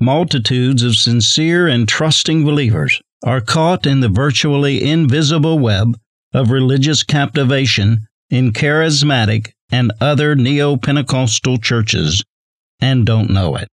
multitudes of sincere and trusting believers are caught in the virtually invisible web of religious captivation in charismatic and other neo Pentecostal churches and don't know it.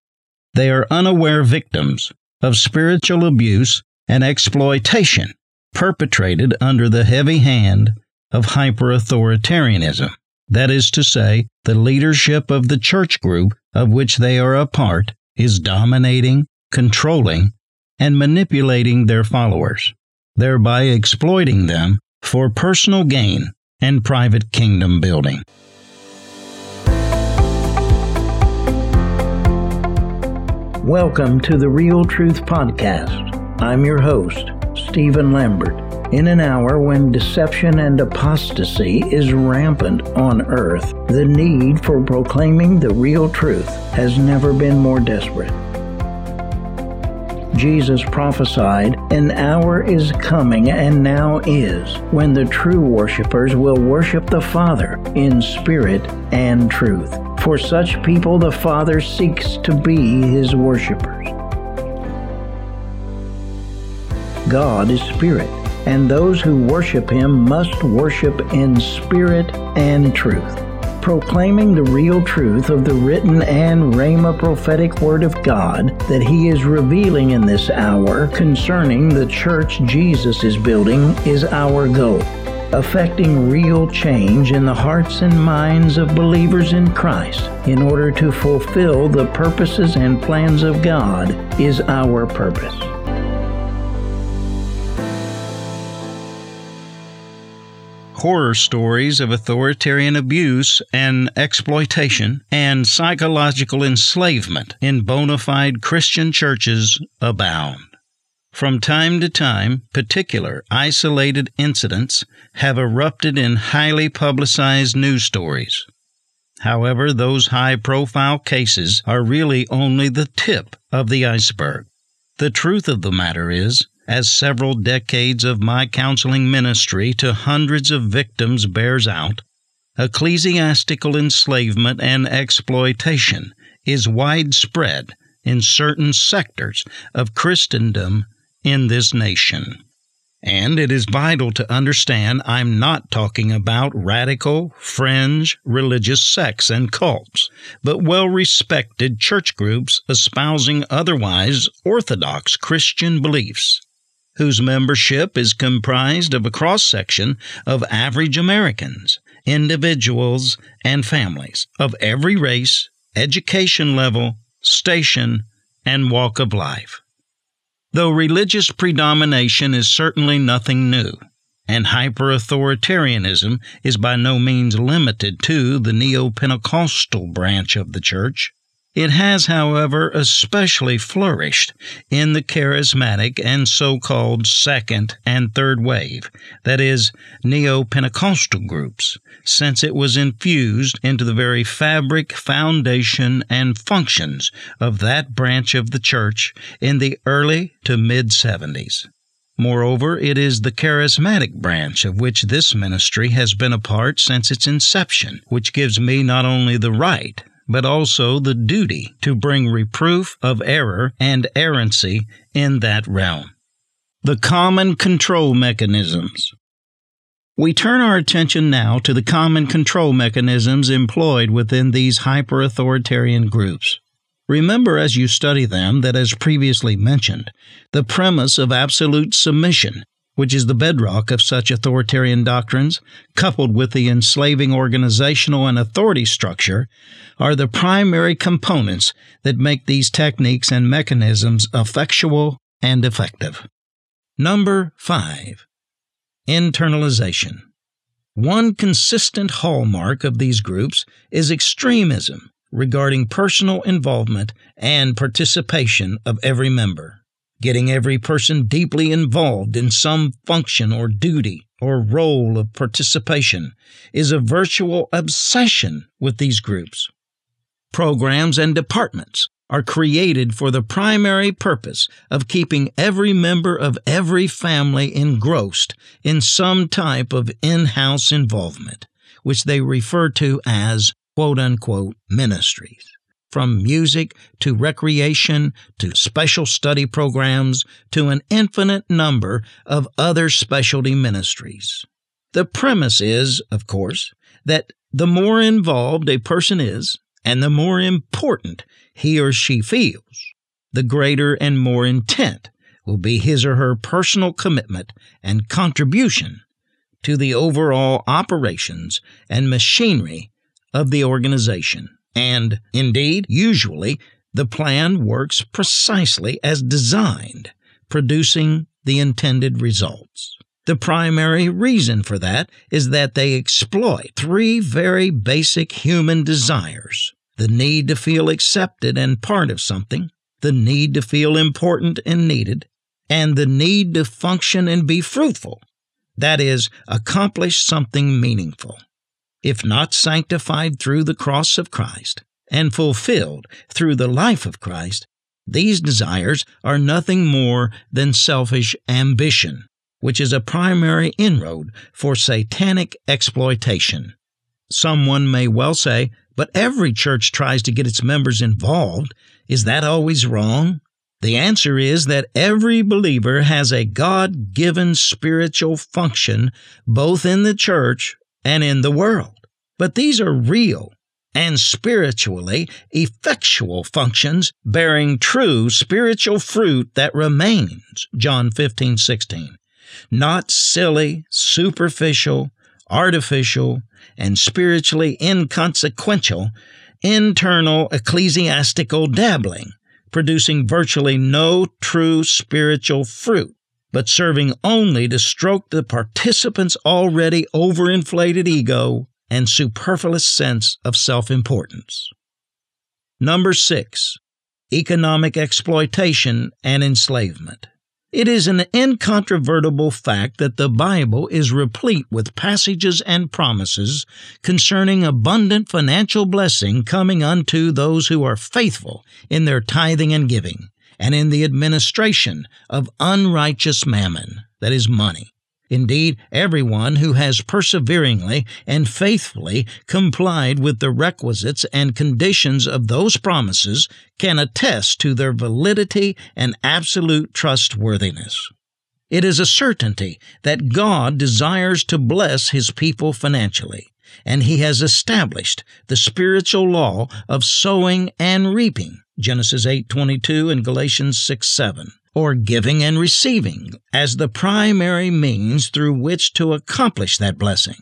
They are unaware victims of spiritual abuse and exploitation perpetrated under the heavy hand of hyper authoritarianism. That is to say, the leadership of the church group of which they are a part is dominating, controlling, and manipulating their followers, thereby exploiting them for personal gain and private kingdom building. Welcome to the Real Truth Podcast. I'm your host, Stephen Lambert. In an hour when deception and apostasy is rampant on earth, the need for proclaiming the real truth has never been more desperate. Jesus prophesied, An hour is coming and now is, when the true worshippers will worship the Father in spirit and truth. For such people, the Father seeks to be his worshippers. God is spirit and those who worship him must worship in spirit and truth. Proclaiming the real truth of the written and Rhema prophetic word of God that he is revealing in this hour concerning the church Jesus is building is our goal. Affecting real change in the hearts and minds of believers in Christ in order to fulfill the purposes and plans of God is our purpose. Horror stories of authoritarian abuse and exploitation and psychological enslavement in bona fide Christian churches abound. From time to time, particular isolated incidents have erupted in highly publicized news stories. However, those high profile cases are really only the tip of the iceberg. The truth of the matter is, as several decades of my counseling ministry to hundreds of victims bears out, ecclesiastical enslavement and exploitation is widespread in certain sectors of Christendom in this nation. And it is vital to understand I'm not talking about radical, fringe religious sects and cults, but well respected church groups espousing otherwise orthodox Christian beliefs whose membership is comprised of a cross section of average Americans, individuals, and families of every race, education level, station, and walk of life. Though religious predomination is certainly nothing new, and hyper authoritarianism is by no means limited to the neo Pentecostal branch of the church, it has, however, especially flourished in the charismatic and so called second and third wave, that is, neo Pentecostal groups, since it was infused into the very fabric, foundation, and functions of that branch of the church in the early to mid 70s. Moreover, it is the charismatic branch of which this ministry has been a part since its inception, which gives me not only the right, but also the duty to bring reproof of error and errancy in that realm. The common control mechanisms. We turn our attention now to the common control mechanisms employed within these hyper authoritarian groups. Remember as you study them that, as previously mentioned, the premise of absolute submission which is the bedrock of such authoritarian doctrines, coupled with the enslaving organizational and authority structure, are the primary components that make these techniques and mechanisms effectual and effective. Number 5. Internalization. One consistent hallmark of these groups is extremism regarding personal involvement and participation of every member getting every person deeply involved in some function or duty or role of participation is a virtual obsession with these groups. Programs and departments are created for the primary purpose of keeping every member of every family engrossed in some type of in-house involvement, which they refer to as quote unquote ministries. From music to recreation to special study programs to an infinite number of other specialty ministries. The premise is, of course, that the more involved a person is, and the more important he or she feels, the greater and more intent will be his or her personal commitment and contribution to the overall operations and machinery of the organization. And, indeed, usually, the plan works precisely as designed, producing the intended results. The primary reason for that is that they exploit three very basic human desires the need to feel accepted and part of something, the need to feel important and needed, and the need to function and be fruitful. That is, accomplish something meaningful if not sanctified through the cross of Christ and fulfilled through the life of Christ, these desires are nothing more than selfish ambition, which is a primary inroad for satanic exploitation. Someone may well say, but every church tries to get its members involved. Is that always wrong? The answer is that every believer has a God given spiritual function both in the church and in the world. But these are real and spiritually effectual functions bearing true spiritual fruit that remains. John 15, 16. Not silly, superficial, artificial, and spiritually inconsequential internal ecclesiastical dabbling, producing virtually no true spiritual fruit, but serving only to stroke the participant's already overinflated ego and superfluous sense of self importance. Number six, economic exploitation and enslavement. It is an incontrovertible fact that the Bible is replete with passages and promises concerning abundant financial blessing coming unto those who are faithful in their tithing and giving, and in the administration of unrighteous mammon, that is, money. Indeed, everyone who has perseveringly and faithfully complied with the requisites and conditions of those promises can attest to their validity and absolute trustworthiness. It is a certainty that God desires to bless His people financially, and He has established the spiritual law of sowing and reaping. Genesis 8:22 and Galatians 6:7 or giving and receiving as the primary means through which to accomplish that blessing.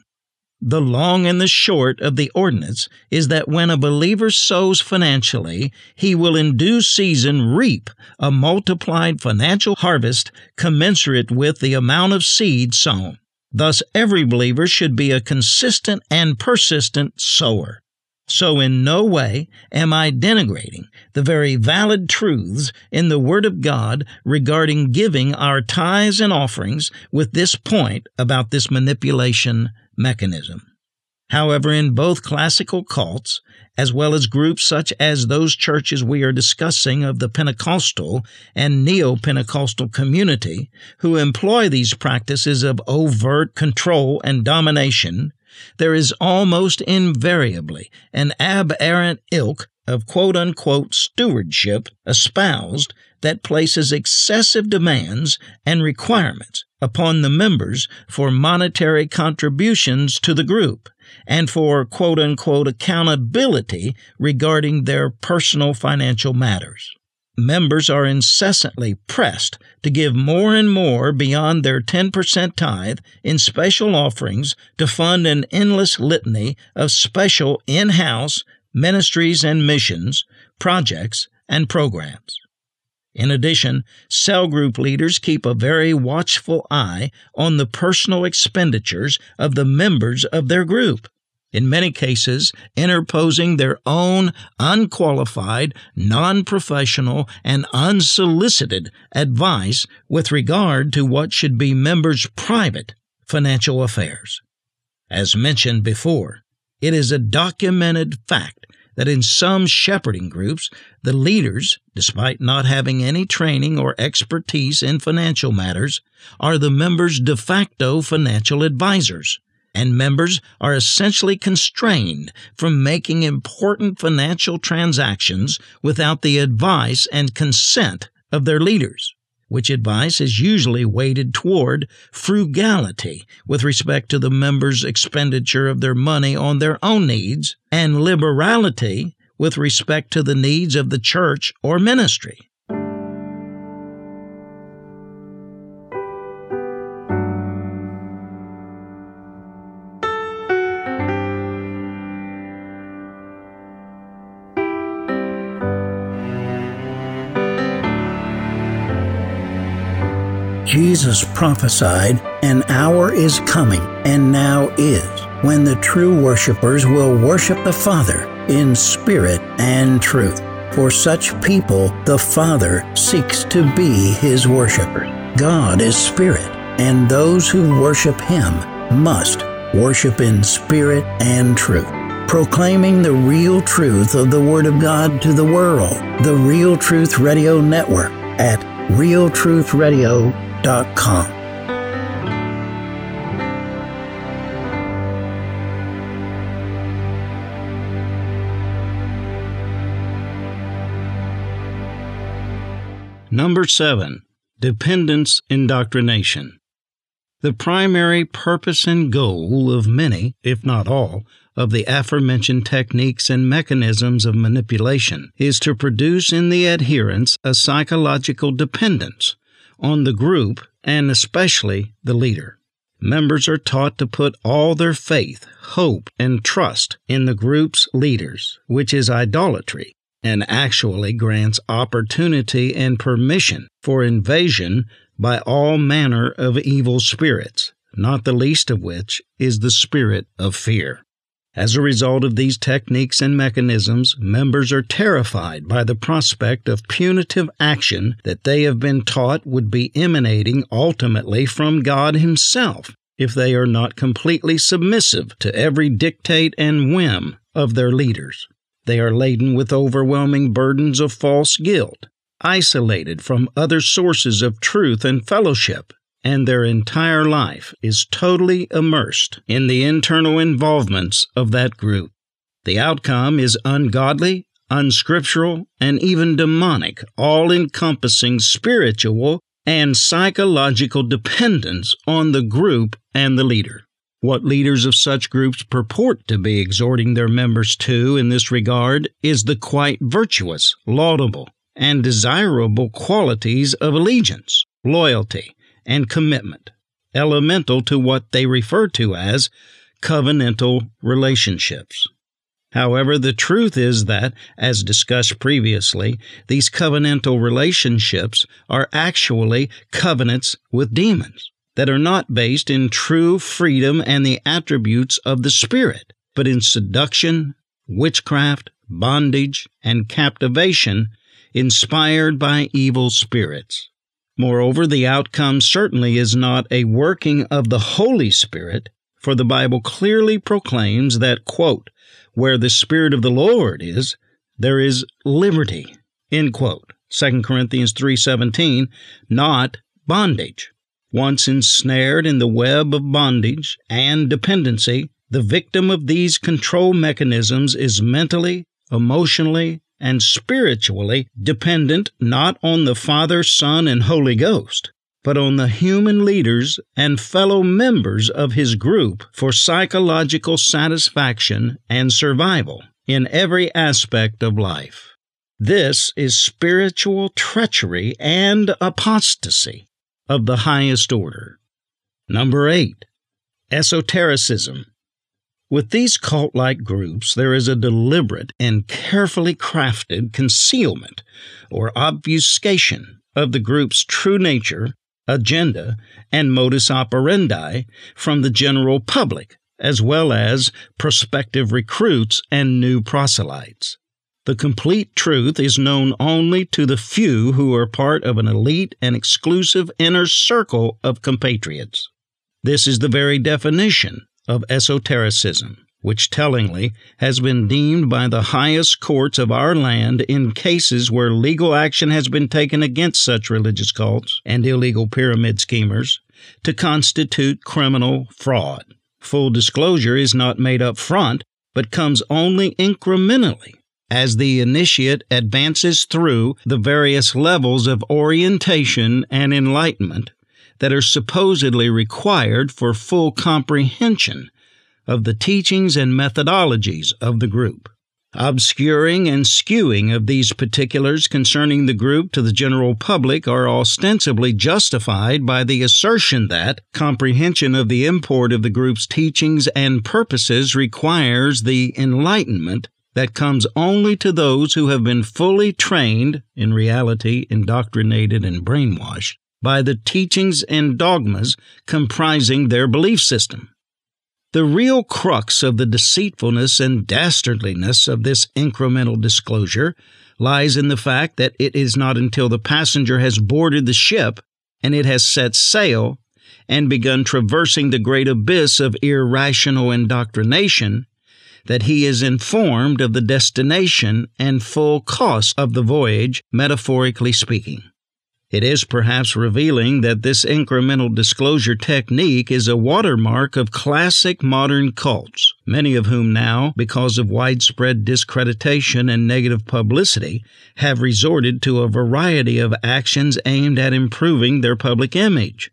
The long and the short of the ordinance is that when a believer sows financially, he will in due season reap a multiplied financial harvest commensurate with the amount of seed sown. Thus, every believer should be a consistent and persistent sower. So, in no way am I denigrating the very valid truths in the Word of God regarding giving our tithes and offerings with this point about this manipulation mechanism. However, in both classical cults, as well as groups such as those churches we are discussing of the Pentecostal and Neo Pentecostal community, who employ these practices of overt control and domination, there is almost invariably an aberrant ilk of quote unquote stewardship espoused that places excessive demands and requirements upon the members for monetary contributions to the group and for quote unquote accountability regarding their personal financial matters members are incessantly pressed to give more and more beyond their 10% tithe in special offerings to fund an endless litany of special in house ministries and missions, projects, and programs. In addition, cell group leaders keep a very watchful eye on the personal expenditures of the members of their group in many cases, interposing their own unqualified, non professional, and unsolicited advice with regard to what should be members' private financial affairs. As mentioned before, it is a documented fact that in some shepherding groups, the leaders, despite not having any training or expertise in financial matters, are the members' de facto financial advisors and members are essentially constrained from making important financial transactions without the advice and consent of their leaders, which advice is usually weighted toward frugality with respect to the members' expenditure of their money on their own needs and liberality with respect to the needs of the church or ministry. Jesus prophesied, An hour is coming, and now is, when the true worshippers will worship the Father in spirit and truth. For such people, the Father seeks to be his worshippers. God is spirit, and those who worship him must worship in spirit and truth proclaiming the real truth of the Word of God to the world. The Real Truth Radio Network at realtruthradio.com Number 7. Dependence Indoctrination. The primary purpose and goal of many, if not all, of the aforementioned techniques and mechanisms of manipulation is to produce in the adherents a psychological dependence on the group and especially the leader. Members are taught to put all their faith, hope, and trust in the group's leaders, which is idolatry, and actually grants opportunity and permission for invasion by all manner of evil spirits, not the least of which is the spirit of fear. As a result of these techniques and mechanisms, members are terrified by the prospect of punitive action that they have been taught would be emanating ultimately from God Himself if they are not completely submissive to every dictate and whim of their leaders. They are laden with overwhelming burdens of false guilt, isolated from other sources of truth and fellowship, and their entire life is totally immersed in the internal involvements of that group. The outcome is ungodly, unscriptural, and even demonic, all encompassing spiritual and psychological dependence on the group and the leader. What leaders of such groups purport to be exhorting their members to in this regard is the quite virtuous, laudable, and desirable qualities of allegiance, loyalty, and commitment, elemental to what they refer to as covenantal relationships. However, the truth is that, as discussed previously, these covenantal relationships are actually covenants with demons that are not based in true freedom and the attributes of the Spirit, but in seduction, witchcraft, bondage, and captivation inspired by evil spirits. Moreover, the outcome certainly is not a working of the Holy Spirit, for the Bible clearly proclaims that, quote, where the Spirit of the Lord is, there is liberty, end quote. 2 Corinthians 3:17, not bondage. Once ensnared in the web of bondage and dependency, the victim of these control mechanisms is mentally, emotionally, and spiritually dependent not on the Father, Son, and Holy Ghost, but on the human leaders and fellow members of his group for psychological satisfaction and survival in every aspect of life. This is spiritual treachery and apostasy of the highest order. Number eight, esotericism. With these cult like groups, there is a deliberate and carefully crafted concealment or obfuscation of the group's true nature, agenda, and modus operandi from the general public, as well as prospective recruits and new proselytes. The complete truth is known only to the few who are part of an elite and exclusive inner circle of compatriots. This is the very definition of esotericism, which tellingly has been deemed by the highest courts of our land in cases where legal action has been taken against such religious cults and illegal pyramid schemers to constitute criminal fraud. Full disclosure is not made up front, but comes only incrementally as the initiate advances through the various levels of orientation and enlightenment that are supposedly required for full comprehension of the teachings and methodologies of the group. Obscuring and skewing of these particulars concerning the group to the general public are ostensibly justified by the assertion that comprehension of the import of the group's teachings and purposes requires the enlightenment that comes only to those who have been fully trained, in reality indoctrinated and brainwashed, by the teachings and dogmas comprising their belief system. The real crux of the deceitfulness and dastardliness of this incremental disclosure lies in the fact that it is not until the passenger has boarded the ship and it has set sail and begun traversing the great abyss of irrational indoctrination that he is informed of the destination and full cost of the voyage, metaphorically speaking. It is perhaps revealing that this incremental disclosure technique is a watermark of classic modern cults, many of whom now, because of widespread discreditation and negative publicity, have resorted to a variety of actions aimed at improving their public image,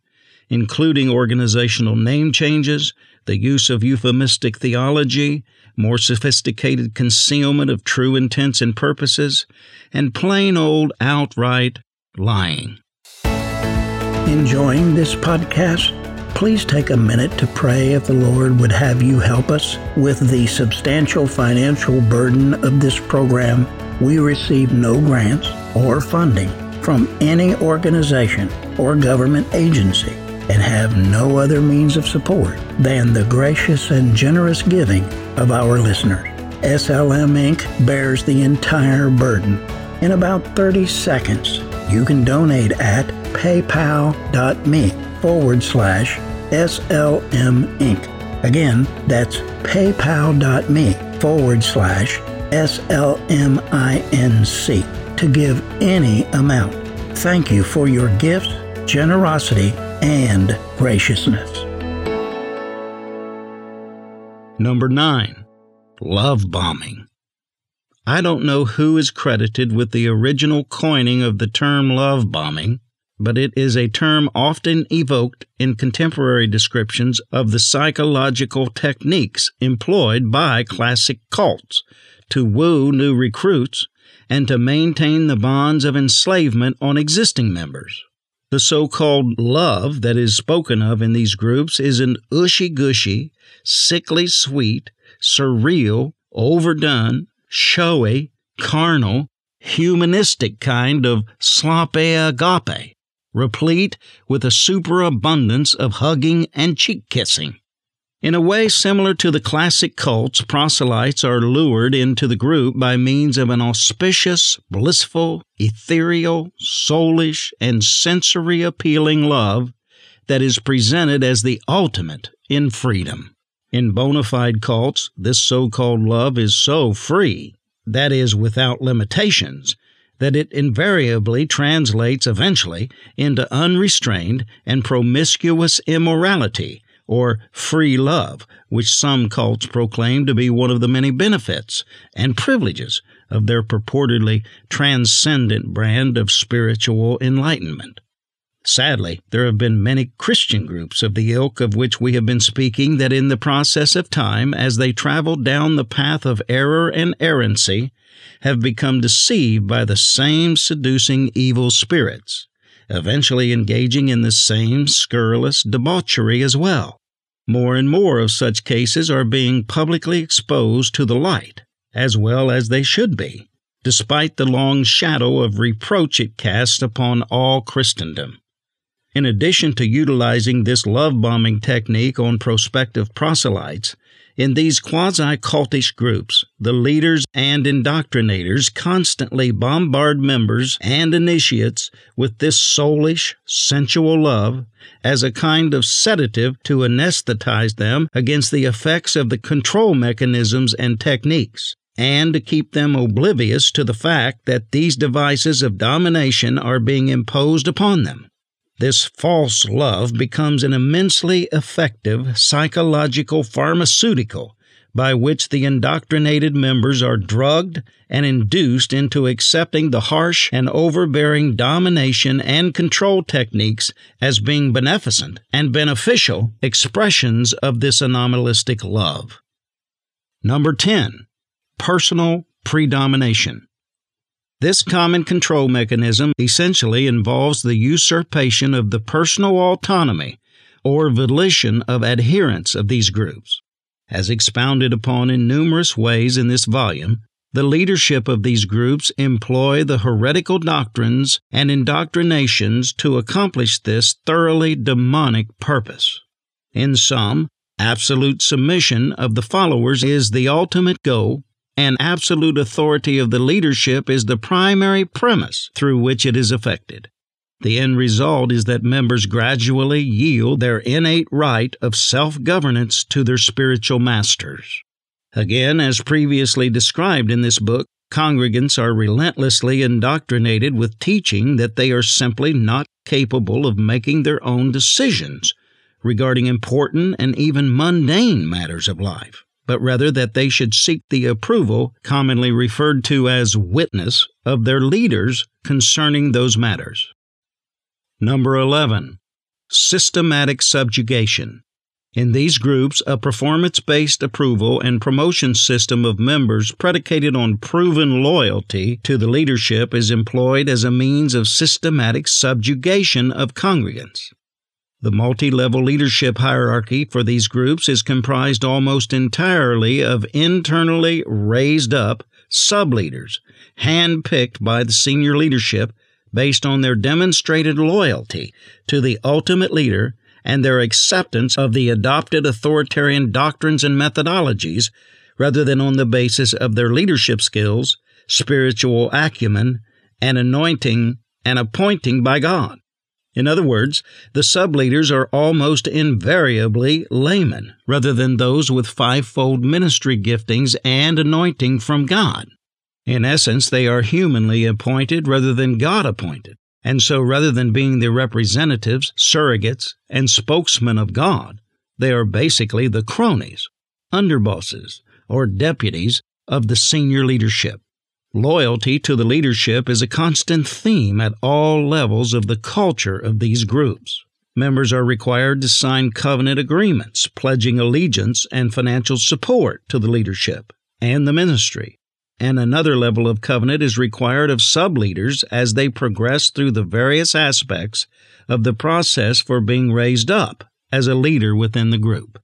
including organizational name changes, the use of euphemistic theology, more sophisticated concealment of true intents and purposes, and plain old outright lying. Enjoying this podcast? Please take a minute to pray if the Lord would have you help us with the substantial financial burden of this program. We receive no grants or funding from any organization or government agency and have no other means of support than the gracious and generous giving of our listeners. SLM Inc. bears the entire burden. In about 30 seconds, you can donate at paypal.me forward slash SLM Inc. Again, that's paypal.me forward slash SLMINC to give any amount. Thank you for your gifts, generosity, and graciousness. Number 9. Love bombing. I don't know who is credited with the original coining of the term love bombing, but it is a term often evoked in contemporary descriptions of the psychological techniques employed by classic cults to woo new recruits and to maintain the bonds of enslavement on existing members. The so called love that is spoken of in these groups is an ushy gushy, sickly sweet, surreal, overdone, showy, carnal, humanistic kind of sloppe agape, replete with a superabundance of hugging and cheek kissing. In a way similar to the classic cults, proselytes are lured into the group by means of an auspicious, blissful, ethereal, soulish, and sensory appealing love that is presented as the ultimate in freedom. In bona fide cults, this so called love is so free, that is, without limitations, that it invariably translates eventually into unrestrained and promiscuous immorality, or free love, which some cults proclaim to be one of the many benefits and privileges of their purportedly transcendent brand of spiritual enlightenment. Sadly, there have been many Christian groups of the ilk of which we have been speaking that in the process of time, as they traveled down the path of error and errancy, have become deceived by the same seducing evil spirits, eventually engaging in the same scurrilous debauchery as well. More and more of such cases are being publicly exposed to the light, as well as they should be, despite the long shadow of reproach it casts upon all Christendom. In addition to utilizing this love bombing technique on prospective proselytes, in these quasi cultish groups, the leaders and indoctrinators constantly bombard members and initiates with this soulish, sensual love as a kind of sedative to anesthetize them against the effects of the control mechanisms and techniques, and to keep them oblivious to the fact that these devices of domination are being imposed upon them. This false love becomes an immensely effective psychological pharmaceutical by which the indoctrinated members are drugged and induced into accepting the harsh and overbearing domination and control techniques as being beneficent and beneficial expressions of this anomalistic love. Number 10. Personal predomination. This common control mechanism essentially involves the usurpation of the personal autonomy or volition of adherents of these groups. As expounded upon in numerous ways in this volume, the leadership of these groups employ the heretical doctrines and indoctrinations to accomplish this thoroughly demonic purpose. In sum, absolute submission of the followers is the ultimate goal and absolute authority of the leadership is the primary premise through which it is effected. The end result is that members gradually yield their innate right of self governance to their spiritual masters. Again, as previously described in this book, congregants are relentlessly indoctrinated with teaching that they are simply not capable of making their own decisions regarding important and even mundane matters of life but rather that they should seek the approval, commonly referred to as witness, of their leaders concerning those matters. Number 11. Systematic subjugation. In these groups, a performance based approval and promotion system of members predicated on proven loyalty to the leadership is employed as a means of systematic subjugation of congregants. The multi level leadership hierarchy for these groups is comprised almost entirely of internally raised up sub leaders, handpicked by the senior leadership based on their demonstrated loyalty to the ultimate leader and their acceptance of the adopted authoritarian doctrines and methodologies rather than on the basis of their leadership skills, spiritual acumen, and anointing and appointing by God. In other words, the sub-leaders are almost invariably laymen, rather than those with fivefold ministry giftings and anointing from God. In essence, they are humanly appointed rather than God appointed. And so, rather than being the representatives, surrogates, and spokesmen of God, they are basically the cronies, underbosses, or deputies of the senior leadership. Loyalty to the leadership is a constant theme at all levels of the culture of these groups. Members are required to sign covenant agreements pledging allegiance and financial support to the leadership and the ministry. And another level of covenant is required of sub leaders as they progress through the various aspects of the process for being raised up as a leader within the group.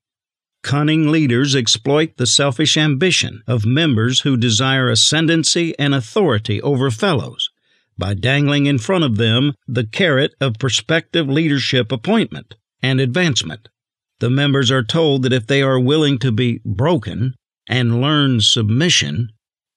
Cunning leaders exploit the selfish ambition of members who desire ascendancy and authority over fellows by dangling in front of them the carrot of prospective leadership appointment and advancement. The members are told that if they are willing to be broken and learn submission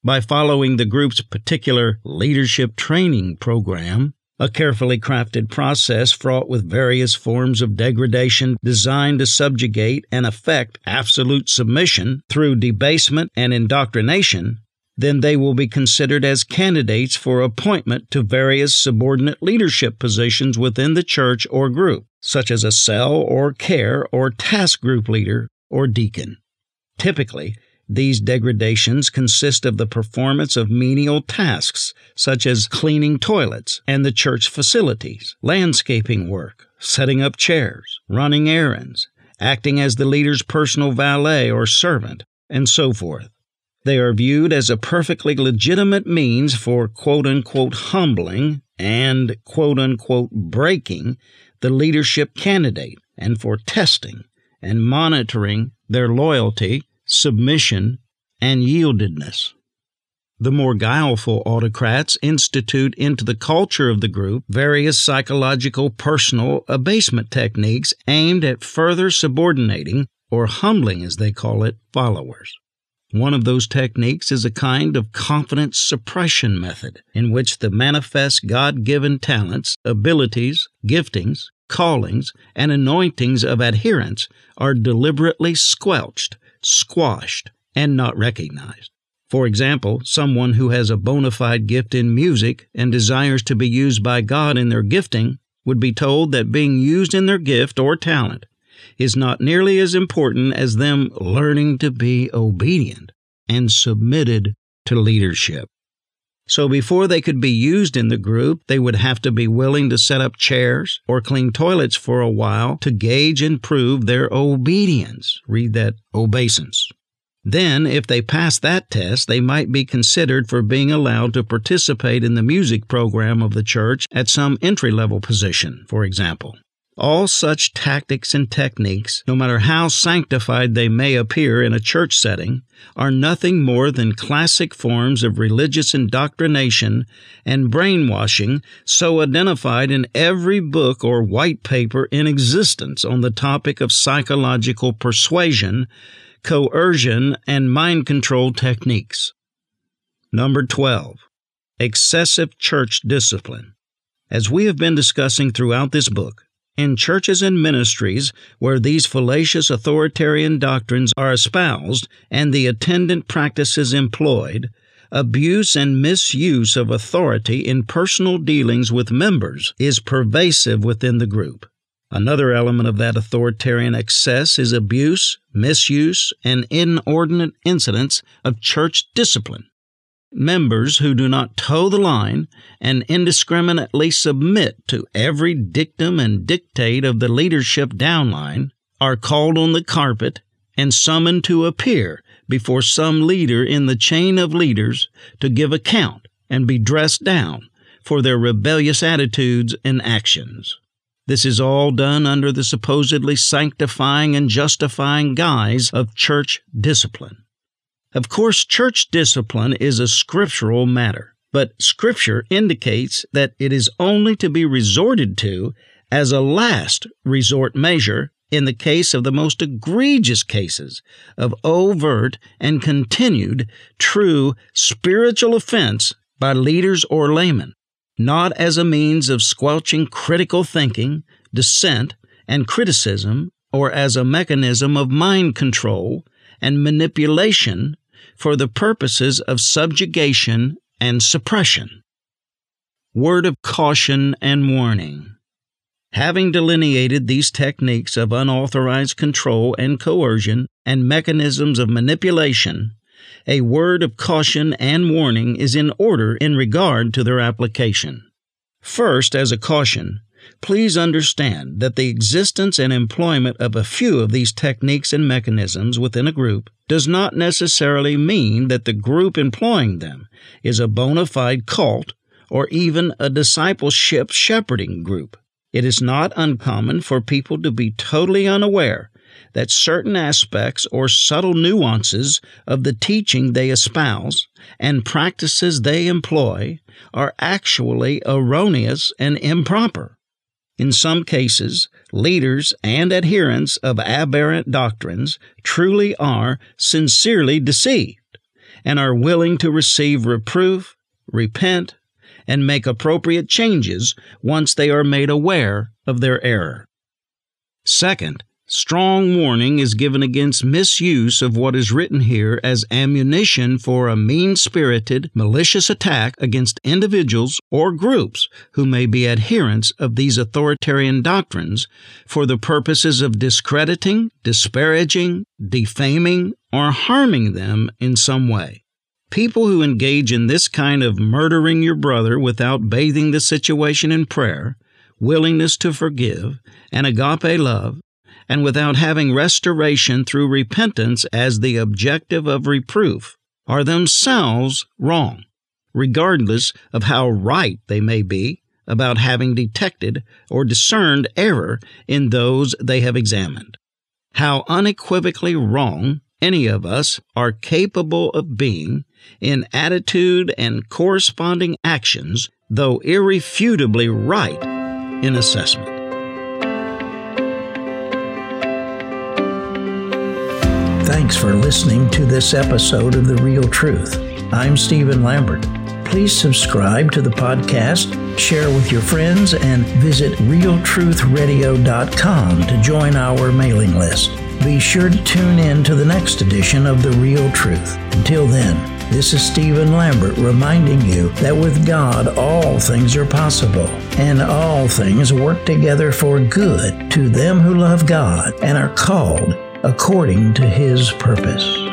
by following the group's particular leadership training program, a carefully crafted process fraught with various forms of degradation designed to subjugate and affect absolute submission through debasement and indoctrination, then they will be considered as candidates for appointment to various subordinate leadership positions within the church or group, such as a cell or care or task group leader or deacon. Typically, these degradations consist of the performance of menial tasks such as cleaning toilets and the church facilities, landscaping work, setting up chairs, running errands, acting as the leader's personal valet or servant, and so forth. They are viewed as a perfectly legitimate means for quote unquote humbling and quote unquote breaking the leadership candidate and for testing and monitoring their loyalty submission, and yieldedness. The more guileful autocrats institute into the culture of the group various psychological personal abasement techniques aimed at further subordinating, or humbling as they call it, followers. One of those techniques is a kind of confidence suppression method in which the manifest God given talents, abilities, giftings, callings, and anointings of adherents are deliberately squelched squashed, and not recognized. For example, someone who has a bona fide gift in music and desires to be used by God in their gifting would be told that being used in their gift or talent is not nearly as important as them learning to be obedient and submitted to leadership. So before they could be used in the group, they would have to be willing to set up chairs or clean toilets for a while to gauge and prove their obedience. Read that obeisance. Then, if they passed that test, they might be considered for being allowed to participate in the music program of the church at some entry level position, for example. All such tactics and techniques, no matter how sanctified they may appear in a church setting, are nothing more than classic forms of religious indoctrination and brainwashing so identified in every book or white paper in existence on the topic of psychological persuasion, coercion, and mind control techniques. Number 12. Excessive church discipline. As we have been discussing throughout this book, in churches and ministries where these fallacious authoritarian doctrines are espoused and the attendant practices employed, abuse and misuse of authority in personal dealings with members is pervasive within the group. Another element of that authoritarian excess is abuse, misuse, and inordinate incidents of church discipline. Members who do not toe the line and indiscriminately submit to every dictum and dictate of the leadership downline are called on the carpet and summoned to appear before some leader in the chain of leaders to give account and be dressed down for their rebellious attitudes and actions. This is all done under the supposedly sanctifying and justifying guise of church discipline. Of course, church discipline is a scriptural matter, but Scripture indicates that it is only to be resorted to as a last resort measure in the case of the most egregious cases of overt and continued true spiritual offense by leaders or laymen, not as a means of squelching critical thinking, dissent, and criticism, or as a mechanism of mind control and manipulation for the purposes of subjugation and suppression. Word of caution and warning. Having delineated these techniques of unauthorized control and coercion and mechanisms of manipulation, a word of caution and warning is in order in regard to their application. First, as a caution, Please understand that the existence and employment of a few of these techniques and mechanisms within a group does not necessarily mean that the group employing them is a bona fide cult or even a discipleship shepherding group. It is not uncommon for people to be totally unaware that certain aspects or subtle nuances of the teaching they espouse and practices they employ are actually erroneous and improper. In some cases, leaders and adherents of aberrant doctrines truly are sincerely deceived and are willing to receive reproof, repent, and make appropriate changes once they are made aware of their error. Second, Strong warning is given against misuse of what is written here as ammunition for a mean spirited, malicious attack against individuals or groups who may be adherents of these authoritarian doctrines for the purposes of discrediting, disparaging, defaming, or harming them in some way. People who engage in this kind of murdering your brother without bathing the situation in prayer, willingness to forgive, and agape love and without having restoration through repentance as the objective of reproof, are themselves wrong, regardless of how right they may be about having detected or discerned error in those they have examined. How unequivocally wrong any of us are capable of being in attitude and corresponding actions, though irrefutably right in assessment. Thanks for listening to this episode of The Real Truth. I'm Stephen Lambert. Please subscribe to the podcast, share with your friends, and visit realtruthradio.com to join our mailing list. Be sure to tune in to the next edition of The Real Truth. Until then, this is Stephen Lambert reminding you that with God all things are possible and all things work together for good to them who love God and are called according to his purpose.